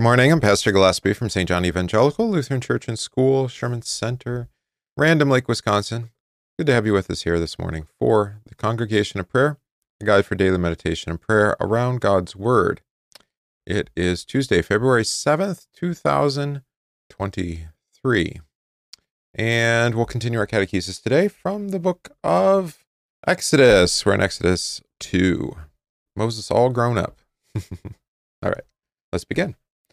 Good morning. I'm Pastor Gillespie from St. John Evangelical Lutheran Church and School, Sherman Center, Random Lake, Wisconsin. Good to have you with us here this morning for the Congregation of Prayer, a guide for daily meditation and prayer around God's Word. It is Tuesday, February 7th, 2023. And we'll continue our catechesis today from the book of Exodus. We're in Exodus 2. Moses all grown up. all right, let's begin.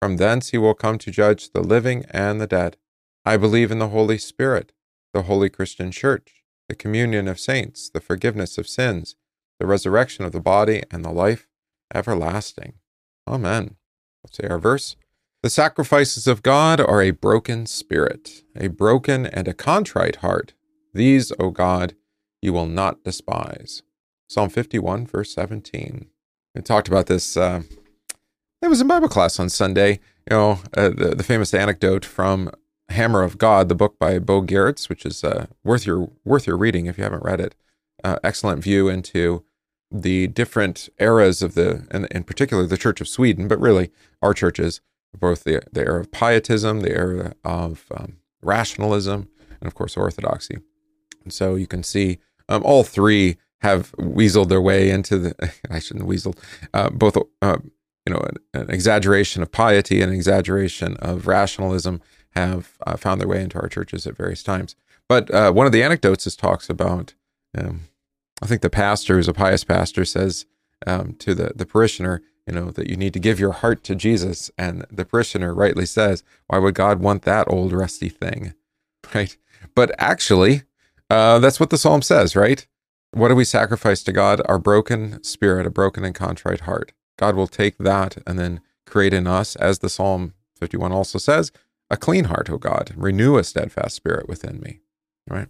From thence he will come to judge the living and the dead. I believe in the Holy Spirit, the holy Christian Church, the communion of saints, the forgiveness of sins, the resurrection of the body, and the life everlasting. Amen. Let's say our verse. The sacrifices of God are a broken spirit, a broken and a contrite heart. These, O God, you will not despise. Psalm 51, verse 17. We talked about this uh, it was in Bible class on Sunday. You know, uh, the, the famous anecdote from Hammer of God, the book by Bo Giertz, which is uh, worth your worth your reading if you haven't read it. Uh, excellent view into the different eras of the, and in particular the Church of Sweden, but really our churches, both the the era of Pietism, the era of um, rationalism, and of course Orthodoxy. And so you can see um, all three have weaseled their way into the. I shouldn't weasel. Uh, both uh, you know, an, an, exaggeration of piety and an exaggeration of rationalism have uh, found their way into our churches at various times. But uh, one of the anecdotes is talks about, um, I think the pastor, who's a pious pastor, says um, to the, the parishioner, you know, that you need to give your heart to Jesus. And the parishioner rightly says, why would God want that old rusty thing? Right. But actually, uh, that's what the psalm says, right? What do we sacrifice to God? Our broken spirit, a broken and contrite heart. God will take that and then create in us, as the Psalm 51 also says, a clean heart, O God, renew a steadfast spirit within me. All right?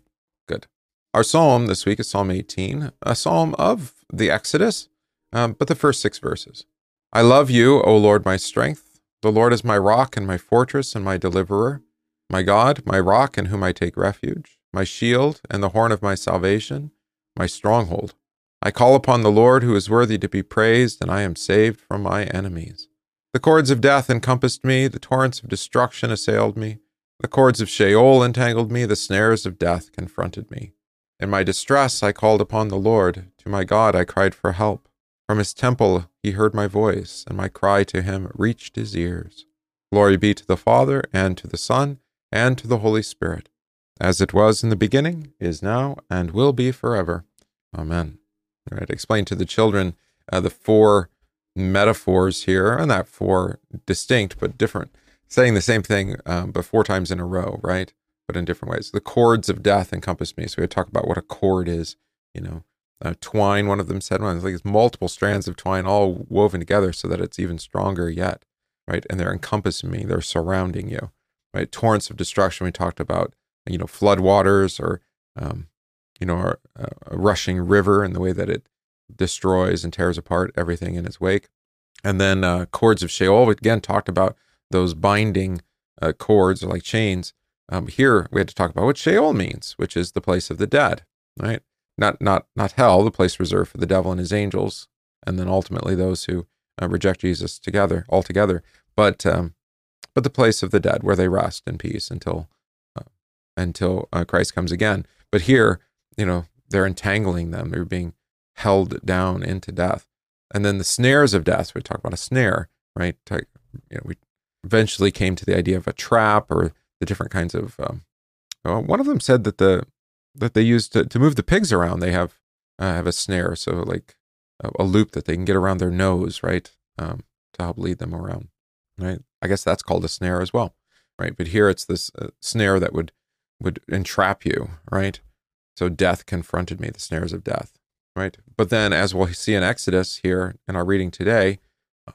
Good. Our psalm this week is Psalm 18, a psalm of the Exodus, um, but the first six verses. I love you, O Lord, my strength. The Lord is my rock and my fortress and my deliverer, my God, my rock in whom I take refuge, my shield and the horn of my salvation, my stronghold. I call upon the Lord who is worthy to be praised, and I am saved from my enemies. The cords of death encompassed me, the torrents of destruction assailed me, the cords of Sheol entangled me, the snares of death confronted me. In my distress I called upon the Lord, to my God I cried for help. From his temple he heard my voice, and my cry to him reached his ears. Glory be to the Father, and to the Son, and to the Holy Spirit, as it was in the beginning, is now, and will be forever. Amen. Right? Explain to the children uh, the four metaphors here, and not four distinct but different, saying the same thing um, but four times in a row, right? But in different ways. The cords of death encompass me. So we talk about what a cord is. You know, uh, twine. One of them said one. Like it's multiple strands of twine all woven together so that it's even stronger yet, right? And they're encompassing me. They're surrounding you, right? Torrents of destruction. We talked about, you know, flood waters or um, you know, a, a rushing river and the way that it destroys and tears apart everything in its wake. And then uh, cords of Sheol, again, talked about those binding uh, cords or like chains. Um, here we had to talk about what Sheol means, which is the place of the dead, right? Not not not hell, the place reserved for the devil and his angels, and then ultimately those who uh, reject Jesus together altogether. But um, but the place of the dead where they rest in peace until uh, until uh, Christ comes again. But here you know, they're entangling them. They're being held down into death. And then the snares of death, we talk about a snare, right? You know, we eventually came to the idea of a trap or the different kinds of. Um, well, one of them said that the that they use to, to move the pigs around, they have uh, have a snare, so like a, a, loop that they can get around their nose, right, um, to help lead them around, right? I guess that's called a snare as well, right? But here it's this uh, snare that would would entrap you, right? So death confronted me, the snares of death, right? But then, as we'll see in Exodus here in our reading today,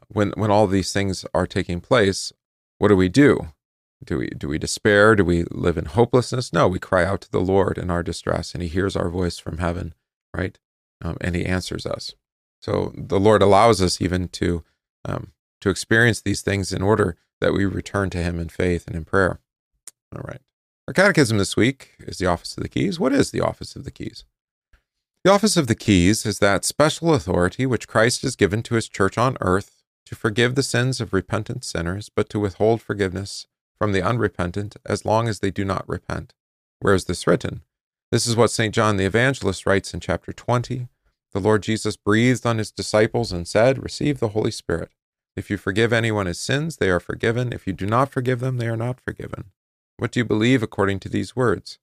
when when all these things are taking place, what do we do? Do we do we despair? Do we live in hopelessness? No, we cry out to the Lord in our distress, and He hears our voice from heaven, right? Um, and He answers us. So the Lord allows us even to um, to experience these things in order that we return to Him in faith and in prayer. All right. Our catechism this week is the Office of the Keys. What is the Office of the Keys? The Office of the Keys is that special authority which Christ has given to His church on earth to forgive the sins of repentant sinners, but to withhold forgiveness from the unrepentant as long as they do not repent. Where is this written? This is what St. John the Evangelist writes in chapter 20. The Lord Jesus breathed on his disciples and said, Receive the Holy Spirit. If you forgive anyone his sins, they are forgiven. If you do not forgive them, they are not forgiven. What do you believe according to these words?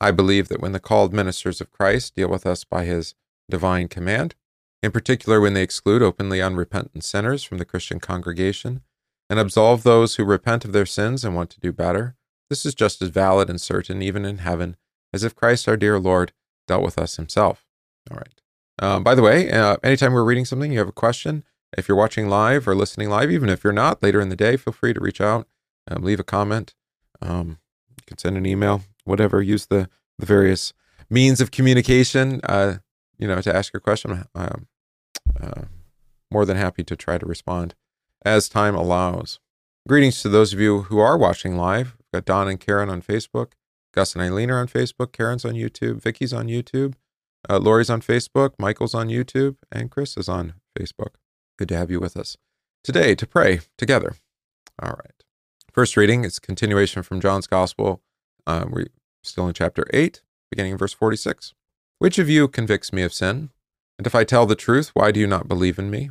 I believe that when the called ministers of Christ deal with us by his divine command, in particular when they exclude openly unrepentant sinners from the Christian congregation and absolve those who repent of their sins and want to do better. This is just as valid and certain, even in heaven, as if Christ our dear Lord dealt with us himself. All right. Um, by the way, uh, anytime we're reading something, you have a question, if you're watching live or listening live, even if you're not, later in the day, feel free to reach out, um, leave a comment. Um, you can send an email, whatever. Use the, the various means of communication, uh, you know, to ask your question. Um, uh, more than happy to try to respond as time allows. Greetings to those of you who are watching live. We've got Don and Karen on Facebook, Gus and Eileen are on Facebook, Karen's on YouTube, Vicky's on YouTube, uh, Lori's on Facebook, Michael's on YouTube, and Chris is on Facebook. Good to have you with us today to pray together. All right. First reading is continuation from John's Gospel. Uh, we're still in chapter 8, beginning in verse 46. Which of you convicts me of sin? And if I tell the truth, why do you not believe in me?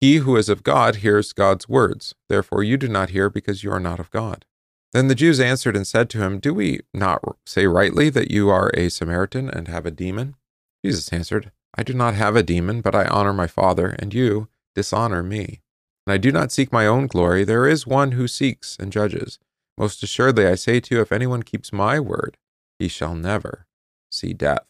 He who is of God hears God's words. Therefore you do not hear because you are not of God. Then the Jews answered and said to him, Do we not say rightly that you are a Samaritan and have a demon? Jesus answered, I do not have a demon, but I honor my Father, and you dishonor me. And I do not seek my own glory. There is one who seeks and judges. Most assuredly, I say to you, if anyone keeps my word, he shall never see death.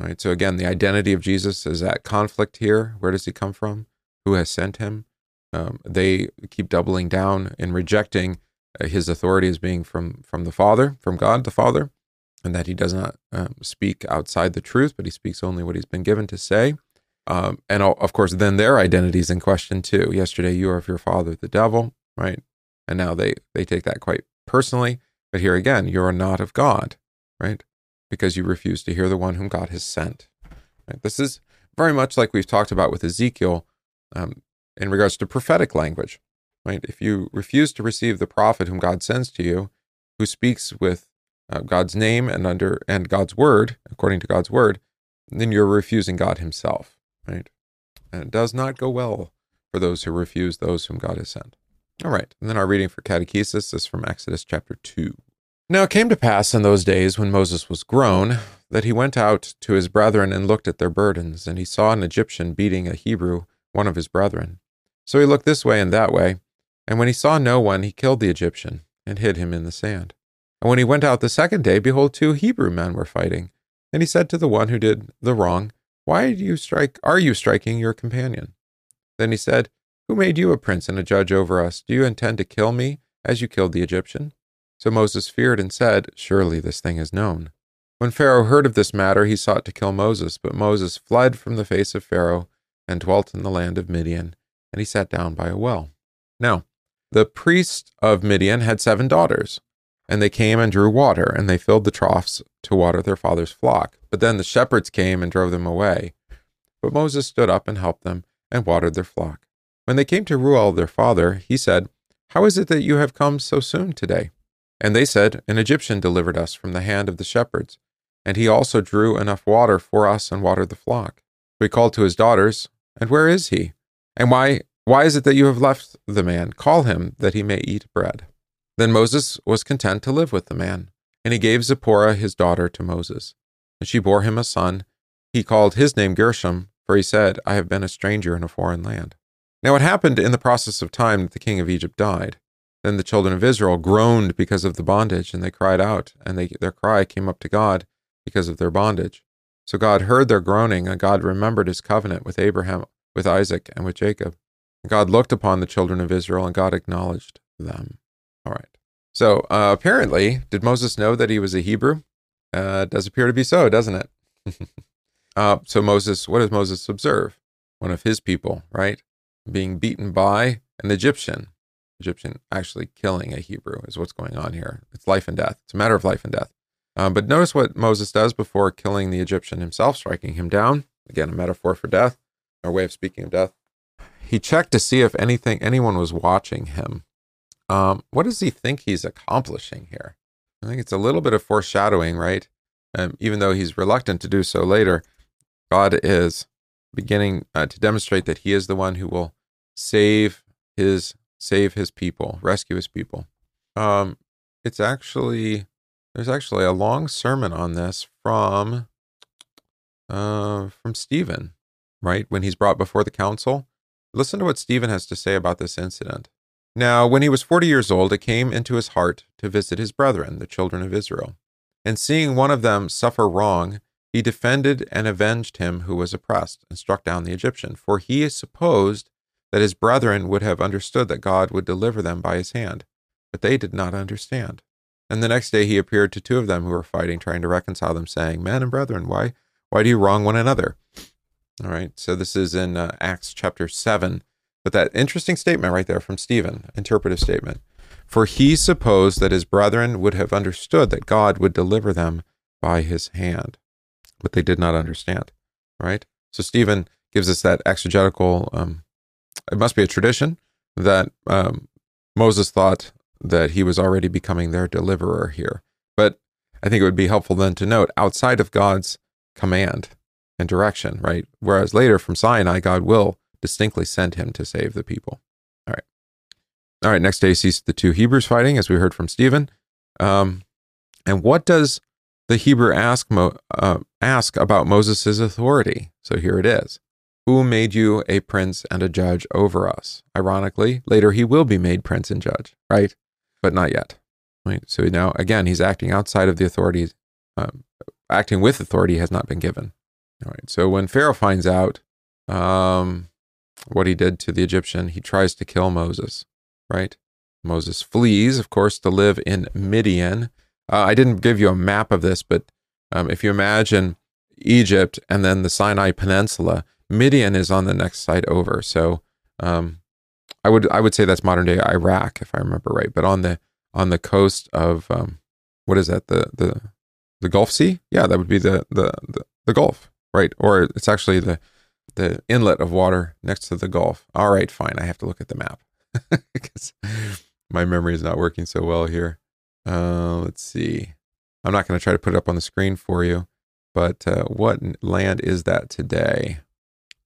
All right, so again, the identity of Jesus is at conflict here. Where does he come from? Who has sent him? Um, they keep doubling down in rejecting uh, his authority as being from from the Father, from God the Father, and that he does not um, speak outside the truth, but he speaks only what he's been given to say. Um, and of course, then their identity is in question too. Yesterday, you are of your father, the devil, right? And now they they take that quite personally. But here again, you are not of God, right? because you refuse to hear the one whom God has sent. Right? This is very much like we've talked about with Ezekiel um, in regards to prophetic language. Right? If you refuse to receive the prophet whom God sends to you, who speaks with uh, God's name and under and God's word, according to God's word, then you're refusing God Himself. Right? And it does not go well for those who refuse those whom God has sent. All right, and then our reading for catechesis is from Exodus chapter two. Now it came to pass in those days when Moses was grown that he went out to his brethren and looked at their burdens, and he saw an Egyptian beating a Hebrew, one of his brethren. So he looked this way and that way, and when he saw no one, he killed the Egyptian and hid him in the sand. And when he went out the second day, behold, two Hebrew men were fighting. And he said to the one who did the wrong, Why do you strike? Are you striking your companion? Then he said, Who made you a prince and a judge over us? Do you intend to kill me as you killed the Egyptian? So Moses feared and said, Surely this thing is known. When Pharaoh heard of this matter, he sought to kill Moses, but Moses fled from the face of Pharaoh and dwelt in the land of Midian, and he sat down by a well. Now, the priest of Midian had seven daughters, and they came and drew water, and they filled the troughs to water their father's flock. But then the shepherds came and drove them away. But Moses stood up and helped them, and watered their flock. When they came to Reuel their father, he said, How is it that you have come so soon today? And they said, An Egyptian delivered us from the hand of the shepherds, and he also drew enough water for us and watered the flock. We called to his daughters, And where is he? And why why is it that you have left the man? Call him, that he may eat bread. Then Moses was content to live with the man, and he gave Zipporah his daughter to Moses. And she bore him a son. He called his name Gershom, for he said, I have been a stranger in a foreign land. Now it happened in the process of time that the king of Egypt died. Then the children of Israel groaned because of the bondage, and they cried out, and they, their cry came up to God because of their bondage. So God heard their groaning, and God remembered his covenant with Abraham, with Isaac, and with Jacob. And God looked upon the children of Israel, and God acknowledged them. So uh, apparently, did Moses know that he was a Hebrew? Uh, does appear to be so, doesn't it? uh, so Moses, what does Moses observe? One of his people, right, being beaten by an Egyptian. Egyptian actually killing a Hebrew is what's going on here. It's life and death. It's a matter of life and death. Um, but notice what Moses does before killing the Egyptian himself, striking him down. Again, a metaphor for death, or way of speaking of death. He checked to see if anything, anyone was watching him. Um, what does he think he's accomplishing here? I think it's a little bit of foreshadowing, right? Um, even though he's reluctant to do so later, God is beginning uh, to demonstrate that He is the one who will save His save His people, rescue His people. Um, it's actually there's actually a long sermon on this from uh, from Stephen, right? When he's brought before the council. Listen to what Stephen has to say about this incident. Now, when he was forty years old, it came into his heart to visit his brethren, the children of Israel. And seeing one of them suffer wrong, he defended and avenged him who was oppressed, and struck down the Egyptian. For he supposed that his brethren would have understood that God would deliver them by his hand. But they did not understand. And the next day he appeared to two of them who were fighting, trying to reconcile them, saying, Men and brethren, why, why do you wrong one another? All right, so this is in uh, Acts chapter 7, but that interesting statement right there from Stephen, interpretive statement. For he supposed that his brethren would have understood that God would deliver them by his hand, but they did not understand. Right? So Stephen gives us that exegetical, um, it must be a tradition that um, Moses thought that he was already becoming their deliverer here. But I think it would be helpful then to note outside of God's command and direction, right? Whereas later from Sinai, God will distinctly sent him to save the people. All right. All right. Next day he sees the two Hebrews fighting, as we heard from Stephen. Um, and what does the Hebrew ask Mo, uh, ask about Moses' authority? So here it is. Who made you a prince and a judge over us? Ironically, later he will be made prince and judge, right? But not yet. Right. So now again, he's acting outside of the authority. Um, acting with authority has not been given. All right. So when Pharaoh finds out, um, what he did to the Egyptian, he tries to kill Moses, right? Moses flees, of course, to live in Midian. Uh, I didn't give you a map of this, but um, if you imagine Egypt and then the Sinai Peninsula, Midian is on the next side over. So um, I would I would say that's modern day Iraq, if I remember right. But on the on the coast of um, what is that the the the Gulf Sea? Yeah, that would be the the the, the Gulf, right? Or it's actually the the inlet of water next to the Gulf. All right, fine. I have to look at the map because my memory is not working so well here. Uh, let's see. I'm not going to try to put it up on the screen for you, but uh, what land is that today?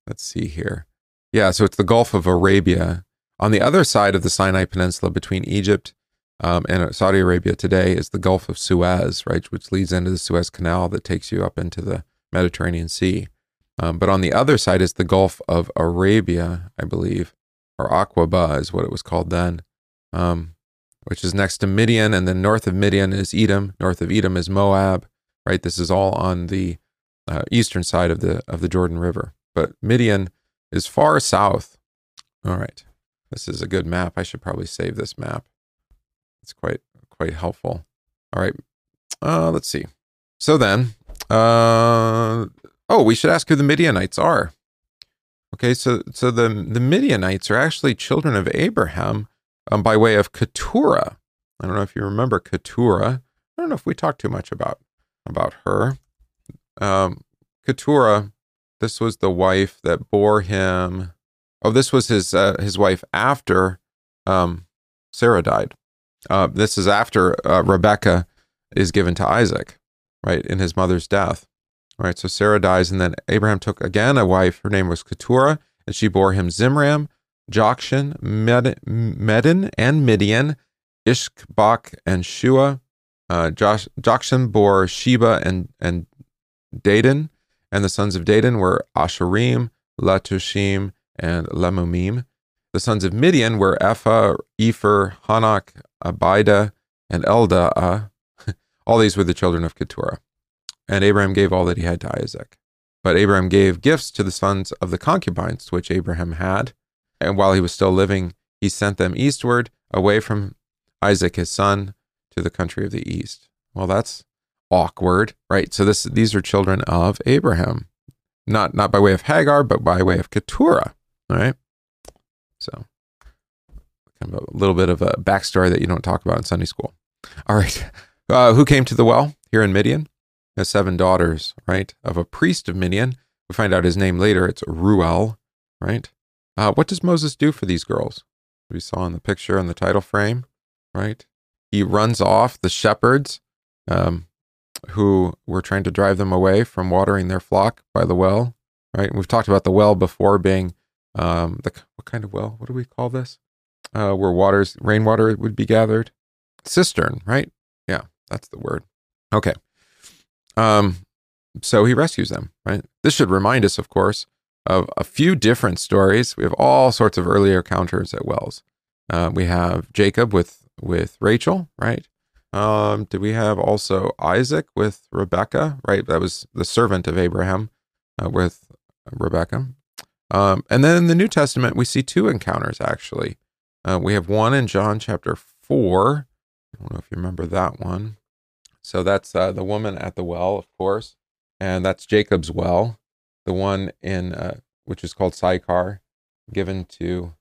Let's see here. Yeah, so it's the Gulf of Arabia. On the other side of the Sinai Peninsula between Egypt um, and Saudi Arabia today is the Gulf of Suez, right, which leads into the Suez Canal that takes you up into the Mediterranean Sea. Um, but on the other side is the Gulf of Arabia, I believe, or Aqaba is what it was called then, um, which is next to Midian. And then north of Midian is Edom. North of Edom is Moab, right? This is all on the uh, eastern side of the, of the Jordan River. But Midian is far south. All right. This is a good map. I should probably save this map. It's quite, quite helpful. All right. Uh, let's see. So then, uh, Oh, we should ask who the Midianites are. Okay, so so the the Midianites are actually children of Abraham um, by way of Keturah. I don't know if you remember Keturah. I don't know if we talked too much about about her. Um, Keturah, this was the wife that bore him. Oh, this was his uh, his wife after um, Sarah died. Uh, this is after uh, Rebecca is given to Isaac, right in his mother's death. All right, so Sarah dies, and then Abraham took again a wife. Her name was Keturah, and she bore him Zimran, Jokshan, Medan, and Midian, Ishbak, and Shuah. Uh, Jokshan bore Sheba and, and Dedan, and the sons of Dedan were Asshurim, Letushim, and Leummim. The sons of Midian were Ephah, Epher, Hanoch, Abidah, and Eldaah. All these were the children of Keturah. And Abraham gave all that he had to Isaac. But Abraham gave gifts to the sons of the concubines which Abraham had. And while he was still living, he sent them eastward, away from Isaac his son, to the country of the east. Well, that's awkward, right? So this these are children of Abraham, not not by way of Hagar, but by way of Keturah, all right? So kind of a little bit of a backstory that you don't talk about in Sunday school. All right, uh, who came to the well here in Midian? Has seven daughters, right, of a priest of Midian. We find out his name later. It's Reuel, right? Uh, what does Moses do for these girls? We saw in the picture in the title frame, right? He runs off the shepherds um, who were trying to drive them away from watering their flock by the well, right? And we've talked about the well before being um, the what kind of well? What do we call this? Uh, where waters, rainwater would be gathered, cistern, right? Yeah, that's the word. Okay. Um, so he rescues them, right? This should remind us, of course, of a few different stories. We have all sorts of earlier encounters at wells. Uh, we have Jacob with with Rachel, right? Um, do we have also Isaac with Rebecca, right? That was the servant of Abraham uh, with Rebecca. Um, and then in the New Testament, we see two encounters actually. Uh, we have one in John chapter 4. I don't know if you remember that one. So that's uh, the woman at the well, of course, and that's Jacob's well, the one in uh, which is called Sychar, given to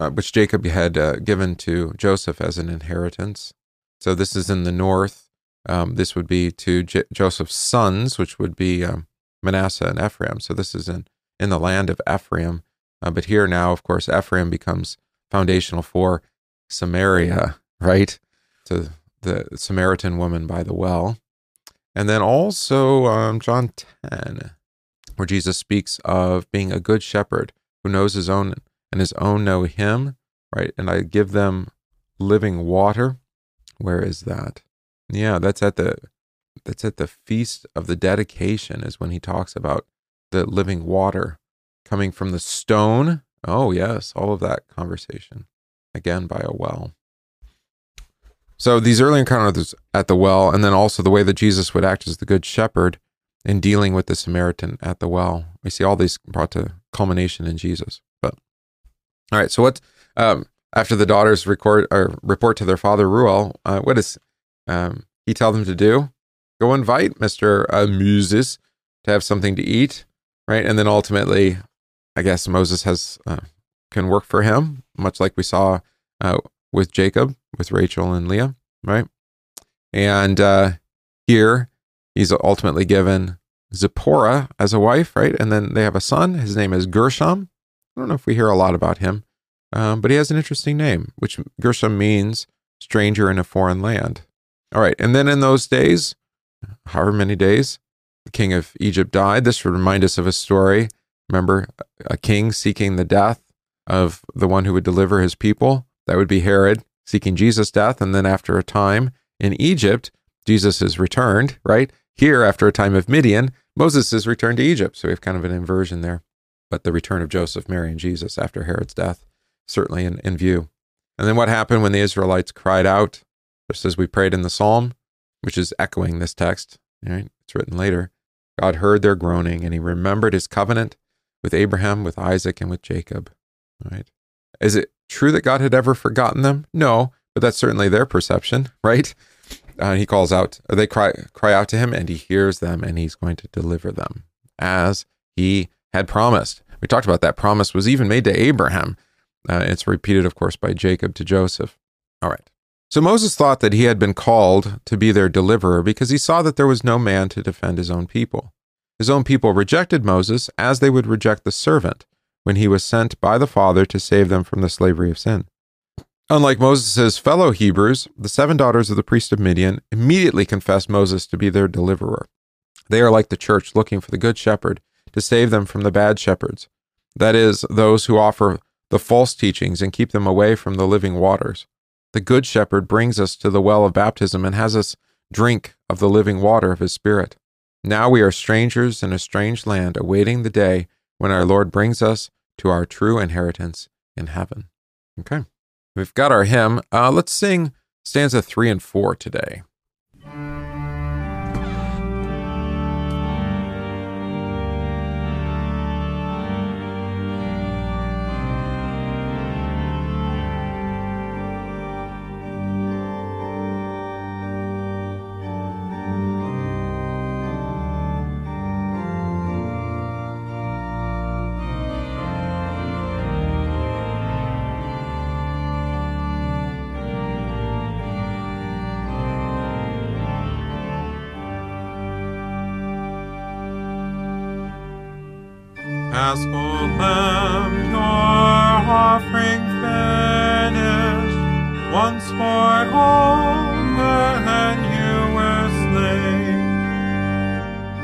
uh, which Jacob had uh, given to Joseph as an inheritance. So this is in the north. Um, this would be to J- Joseph's sons, which would be um, Manasseh and Ephraim. So this is in in the land of Ephraim. Uh, but here now, of course, Ephraim becomes foundational for Samaria, right? To the Samaritan woman by the well. And then also um, John 10, where Jesus speaks of being a good shepherd who knows his own and his own know him, right? And I give them living water. Where is that? Yeah, that's at the that's at the feast of the dedication is when he talks about the living water coming from the stone. Oh, yes, all of that conversation again by a well. So these early encounters at the well, and then also the way that Jesus would act as the good shepherd in dealing with the Samaritan at the well. We see all these brought to culmination in Jesus. But all right, so what um, after the daughters record or report to their father Reuel, uh, what does um, he tell them to do? Go invite Mister uh, Moses to have something to eat, right? And then ultimately, I guess Moses has uh, can work for him, much like we saw uh, with Jacob, with Rachel and Leah, right? And uh, here he's ultimately given Zipporah as a wife, right? And then they have a son. His name is Gershom. I don't know if we hear a lot about him, um, but he has an interesting name, which Gershom means stranger in a foreign land. All right. And then in those days, however many days, the king of Egypt died. This would remind us of a story. Remember, a king seeking the death of the one who would deliver his people. That would be Herod seeking Jesus' death. And then after a time in Egypt, Jesus is returned, right? Here, after a time of Midian, Moses is returned to Egypt. So we have kind of an inversion there. But the return of Joseph, Mary, and Jesus after Herod's death, certainly in, in view. And then what happened when the Israelites cried out, just as we prayed in the psalm, which is echoing this text, right? It's written later. God heard their groaning and he remembered his covenant with Abraham, with Isaac, and with Jacob. Right? Is it true that God had ever forgotten them? No, but that's certainly their perception, right? Uh, he calls out, they cry, cry out to him, and he hears them, and he's going to deliver them as he had promised. We talked about that promise was even made to Abraham. Uh, it's repeated, of course, by Jacob to Joseph. All right. So Moses thought that he had been called to be their deliverer because he saw that there was no man to defend his own people. His own people rejected Moses as they would reject the servant when he was sent by the Father to save them from the slavery of sin. Unlike Moses' fellow Hebrews, the seven daughters of the priest of Midian immediately confessed Moses to be their deliverer. They are like the church looking for the good shepherd to save them from the bad shepherds, that is, those who offer the false teachings and keep them away from the living waters. The good shepherd brings us to the well of baptism and has us drink of the living water of his spirit. Now we are strangers in a strange land, awaiting the day when our Lord brings us to our true inheritance in heaven. Okay. We've got our hymn. Uh, let's sing stanza three and four today. Paschal Lamb, your offering finished, once for all when you were slain.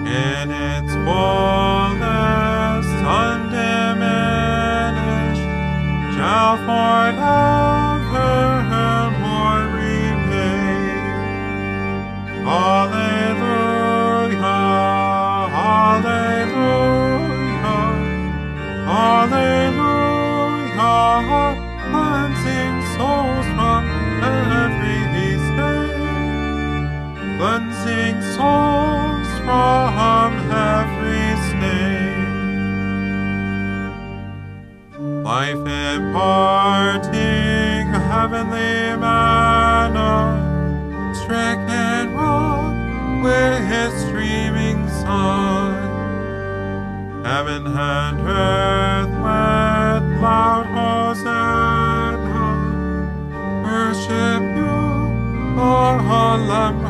In its fullness undiminished, shall forevermore remain. Alleluia, souls from every stain. Life imparting heavenly manna, stricken rock with his streaming sun. Heaven and earth with loud hosanna worship you, our Lamb.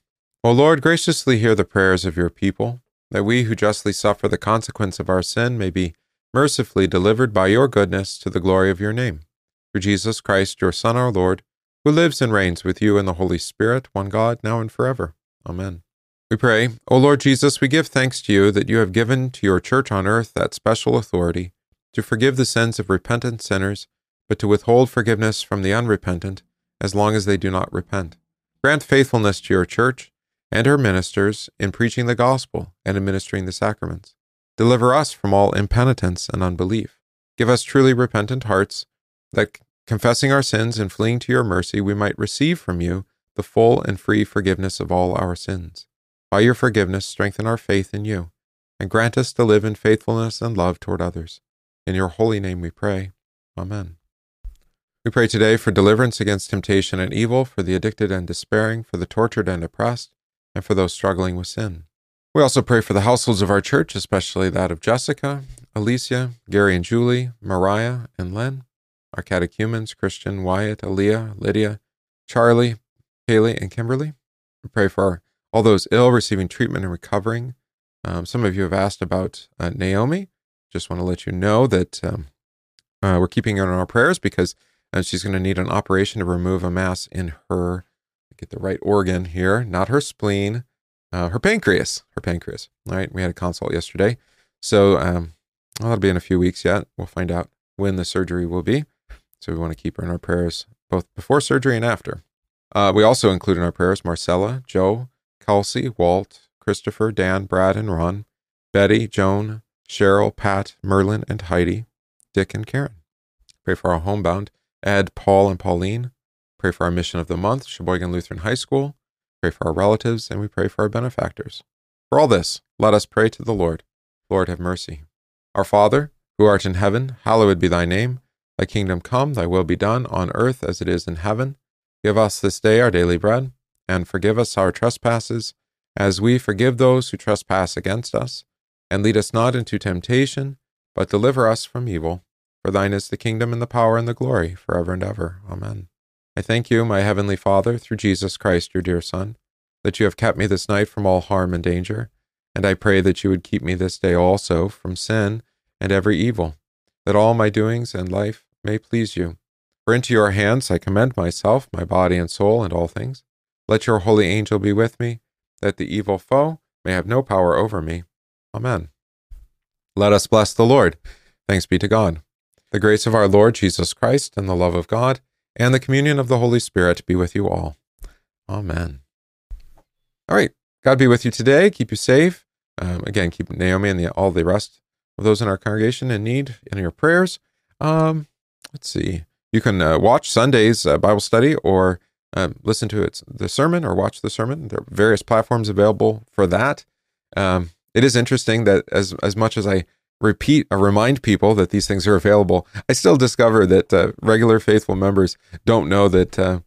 O Lord, graciously hear the prayers of your people, that we who justly suffer the consequence of our sin may be mercifully delivered by your goodness to the glory of your name. Through Jesus Christ, your Son, our Lord, who lives and reigns with you in the Holy Spirit, one God, now and forever. Amen. We pray, O Lord Jesus, we give thanks to you that you have given to your church on earth that special authority to forgive the sins of repentant sinners, but to withhold forgiveness from the unrepentant as long as they do not repent. Grant faithfulness to your church and her ministers in preaching the gospel and administering the sacraments. Deliver us from all impenitence and unbelief. Give us truly repentant hearts, that confessing our sins and fleeing to your mercy, we might receive from you the full and free forgiveness of all our sins. By your forgiveness, strengthen our faith in you, and grant us to live in faithfulness and love toward others. In your holy name we pray. Amen. We pray today for deliverance against temptation and evil, for the addicted and despairing, for the tortured and oppressed, and for those struggling with sin. We also pray for the households of our church, especially that of Jessica, Alicia, Gary and Julie, Mariah and Len, our catechumens, Christian, Wyatt, Aaliyah, Lydia, Charlie, Kaylee, and Kimberly. We pray for all those ill receiving treatment and recovering. Um, some of you have asked about uh, Naomi. Just want to let you know that um, uh, we're keeping her in our prayers because uh, she's going to need an operation to remove a mass in her, get the right organ here, not her spleen, uh, her pancreas. Her pancreas. All right. We had a consult yesterday. So um, well, that'll be in a few weeks yet. We'll find out when the surgery will be. So we want to keep her in our prayers both before surgery and after. Uh, we also include in our prayers Marcella, Joe, Kelsey, Walt, Christopher, Dan, Brad, and Ron, Betty, Joan, Cheryl, Pat, Merlin, and Heidi, Dick, and Karen. Pray for our homebound, Ed, Paul, and Pauline. Pray for our mission of the month, Sheboygan Lutheran High School. Pray for our relatives, and we pray for our benefactors. For all this, let us pray to the Lord. Lord, have mercy. Our Father, who art in heaven, hallowed be thy name. Thy kingdom come, thy will be done, on earth as it is in heaven. Give us this day our daily bread, and forgive us our trespasses, as we forgive those who trespass against us. And lead us not into temptation, but deliver us from evil. For thine is the kingdom and the power and the glory, forever and ever. Amen. I thank you, my heavenly Father, through Jesus Christ, your dear Son, that you have kept me this night from all harm and danger. And I pray that you would keep me this day also from sin and every evil, that all my doings and life may please you. For into your hands I commend myself, my body and soul, and all things. Let your holy angel be with me, that the evil foe may have no power over me. Amen. Let us bless the Lord. Thanks be to God. The grace of our Lord Jesus Christ, and the love of God, and the communion of the Holy Spirit be with you all. Amen. All right. God be with you today. Keep you safe. Um, again, keep Naomi and the, all the rest of those in our congregation in need in your prayers. Um, let's see. You can uh, watch Sunday's uh, Bible study or um, listen to it, the sermon or watch the sermon. There are various platforms available for that. Um, it is interesting that as as much as I repeat or remind people that these things are available, I still discover that uh, regular faithful members don't know that uh,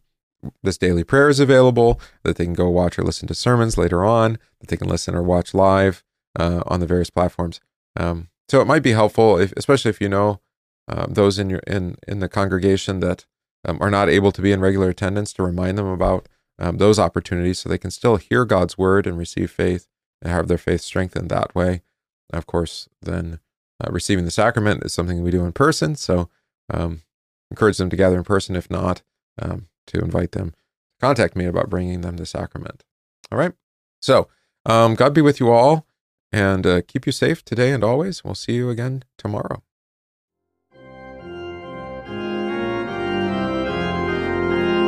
this daily prayer is available, that they can go watch or listen to sermons later on, that they can listen or watch live uh, on the various platforms. Um, so it might be helpful, if, especially if you know um, those in your in in the congregation that um, are not able to be in regular attendance, to remind them about um, those opportunities, so they can still hear God's word and receive faith and have their faith strengthened that way. Of course, then uh, receiving the sacrament is something we do in person. So um, encourage them to gather in person. If not, um, to invite them contact me about bringing them the sacrament. All right. So um, God be with you all and uh, keep you safe today and always. We'll see you again tomorrow.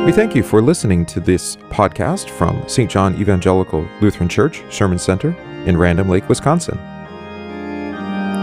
We thank you for listening to this podcast from St. John Evangelical Lutheran Church Sherman Center in Random Lake, Wisconsin.